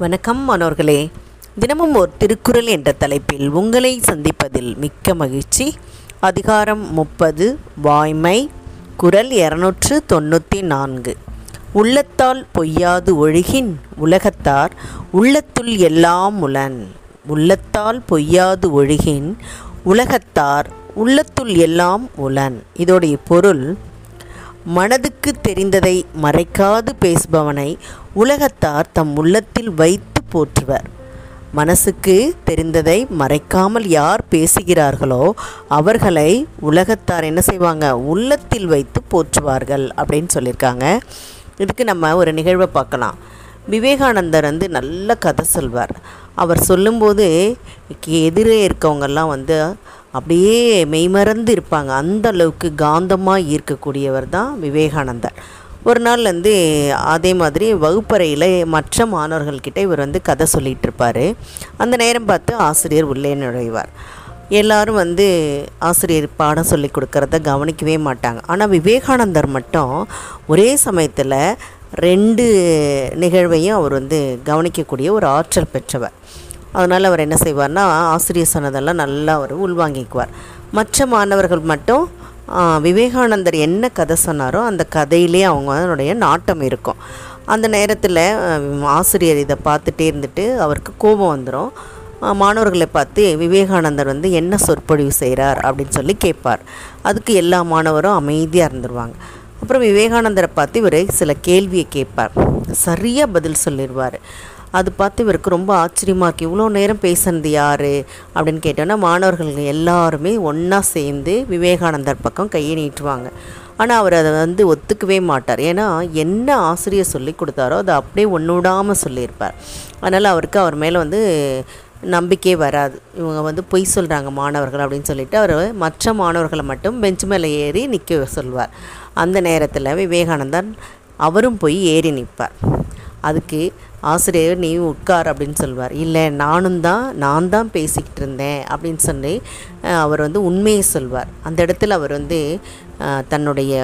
வணக்கம் மாணவர்களே. தினமும் ஒரு திருக்குறள் என்ற தலைப்பில் உங்களை சந்திப்பதில் மிக்க மகிழ்ச்சி. அதிகாரம் முப்பது வாய்மை குரல் இரநூற்று தொண்ணூற்றி நான்கு. உள்ளத்தால் பொய்யாது ஒழுகின் உலகத்தார் உள்ளத்துள் எல்லாம் உளன். உள்ளத்தால் பொய்யாது ஒழுகின் உலகத்தார் உள்ளத்துள் எல்லாம் உளன். இதோடைய பொருள் மனதுக்கு தெரிந்ததை மறைக்காது பேசுபவனை உலகத்தார் தம் உள்ளத்தில் வைத்து போற்றுவர். மனசுக்கு தெரிந்ததை மறைக்காமல் யார் பேசுகிறார்களோ அவர்களை உலகத்தார் என்ன செய்வாங்க? உள்ளத்தில் வைத்து போற்றுவார்கள் அப்படின்னு சொல்லியிருக்காங்க. இதுக்கு நம்ம ஒரு நிகழ்வை பார்க்கலாம். விவேகானந்தர் வந்து நல்ல கதை சொல்வார். அவர் சொல்லும்போது எதிரே இருக்கவங்கெல்லாம் வந்து அப்படியே மெய்மறந்து இருப்பாங்க. அந்த அளவுக்கு காந்தமாக ஈர்க்கக்கூடியவர் தான் விவேகானந்தர். ஒரு நாள் வந்து அதே மாதிரி வகுப்பறையில் மற்ற மாணவர்கள்கிட்ட இவர் வந்து கதை சொல்லிகிட்டு இருப்பார். அந்த நேரம் பார்த்து ஆசிரியர் உள்ளே நுழைவார். எல்லாரும் வந்து ஆசிரியர் பாடம் சொல்லி கொடுக்குறத கவனிக்கவே மாட்டாங்க. ஆனால் விவேகானந்தர் மட்டும் ஒரே சமயத்தில் ரெண்டு நிகழ்வையும் அவர் வந்து கவனிக்கக்கூடிய ஒரு ஆற்றல் பெற்றவர். அதனால் அவர் என்ன செய்வார்னா ஆசிரியர் சொன்னதெல்லாம் நல்லா அவர் உள்வாங்கிக்குவார். மற்ற மாணவர்கள் மட்டும் விவேகானந்தர் என்ன கதை சொன்னாரோ அந்த கதையிலே அவங்களுடைய நாட்டம் இருக்கும். அந்த நேரத்தில் ஆசிரியர் இதை பார்த்துட்டே இருந்துட்டு அவருக்கு கோபம் வந்துடும் மாணவர்களை பார்த்து விவேகானந்தர் வந்து என்ன சொற்பொழிவு செய்கிறார் அப்படின்னு சொல்லி கேட்பார். அதுக்கு எல்லா மாணவரும் அமைதியாக இருந்துருவாங்க. அப்புறம் விவேகானந்தரை பார்த்து இவர் சில கேள்வியை கேட்பார். சரியாக பதில் சொல்லிடுவார் அது பார்த்து இவருக்கு ரொம்ப ஆச்சரியமாக இருக்குது இவ்வளோ நேரம் பேசுனது யார்? அப்படின்னு கேட்டோன்னா மாணவர்கள் எல்லாருமே ஒன்றா சேர்ந்து விவேகானந்தர் பக்கம் கையை நீட்டுவாங்க. ஆனால் அவர் அதை வந்து ஒத்துக்கவே மாட்டார். ஏன்னா என்ன ஆசிரியர் சொல்லி கொடுத்தாரோ அதை அப்படியே ஒன்று விடாமல் சொல்லியிருப்பார். அதனால் அவருக்கு அவர் மேலே வந்து நம்பிக்கை வராது. இவங்க வந்து பொய் சொல்கிறாங்க மாணவர்கள் அப்படின்னு சொல்லிட்டு. அவர் மற்ற மாணவர்களை மட்டும் பெஞ்ச் மேலே ஏறி நிற்க சொல்வார். அந்த நேரத்தில் விவேகானந்தன் அவரும் போய் ஏறி நிற்பார். அதுக்கு ஆசிரியர் நீ உட்கார் அப்படின்னு சொல்வார். இல்லை நானும் தான் நான் தான் பேசிக்கிட்டு இருந்தேன் அப்படின்னு சொல்லி அவர் வந்து உண்மையை சொல்வார். அந்த இடத்துல அவர் வந்து தன்னுடைய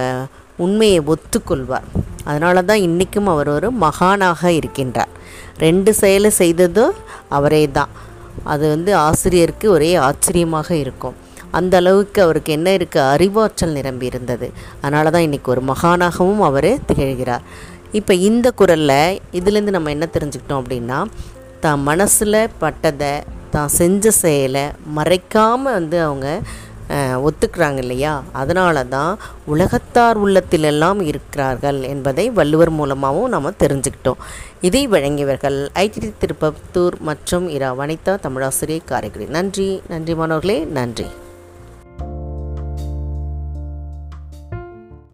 உண்மையை ஒத்துக்கொள்வார். அதனால தான் இன்றைக்கும் அவர் ஒரு மகானாக இருக்கின்றார். ரெண்டு செயலை செய்ததும் அவரே தான். அது வந்து ஆசிரியருக்கு ஒரே ஆச்சரியமாக இருக்கும். அந்த அளவுக்கு அவருக்கு என்ன இருக்குது அறிவாற்றல் நிரம்பி இருந்தது. அதனால தான் இன்றைக்கி ஒரு மகானாகவும் அவர் திகழ்கிறார். இப்போ இந்த குரலில் இதுலேருந்து நம்ம என்ன தெரிஞ்சுக்கிட்டோம் அப்படின்னா தான் மனசில் பட்டதை தான் செஞ்ச செயலை மறைக்காமல் வந்து அவங்க ஒத்துக்கிறாங்க இல்லையா? அதனால தான் உலகத்தார் உள்ளத்திலெல்லாம் இருக்கிறார்கள் என்பதை வள்ளுவர் மூலமாகவும் நம்ம தெரிஞ்சுக்கிட்டோம். இதை வழங்கியவர்கள் ஐடி திருப்பத்தூர் மற்றும் இரா வனிதா தமிழாசிரியர் காரைக்குடி. நன்றி நன்றி மாணவர்களே நன்றி.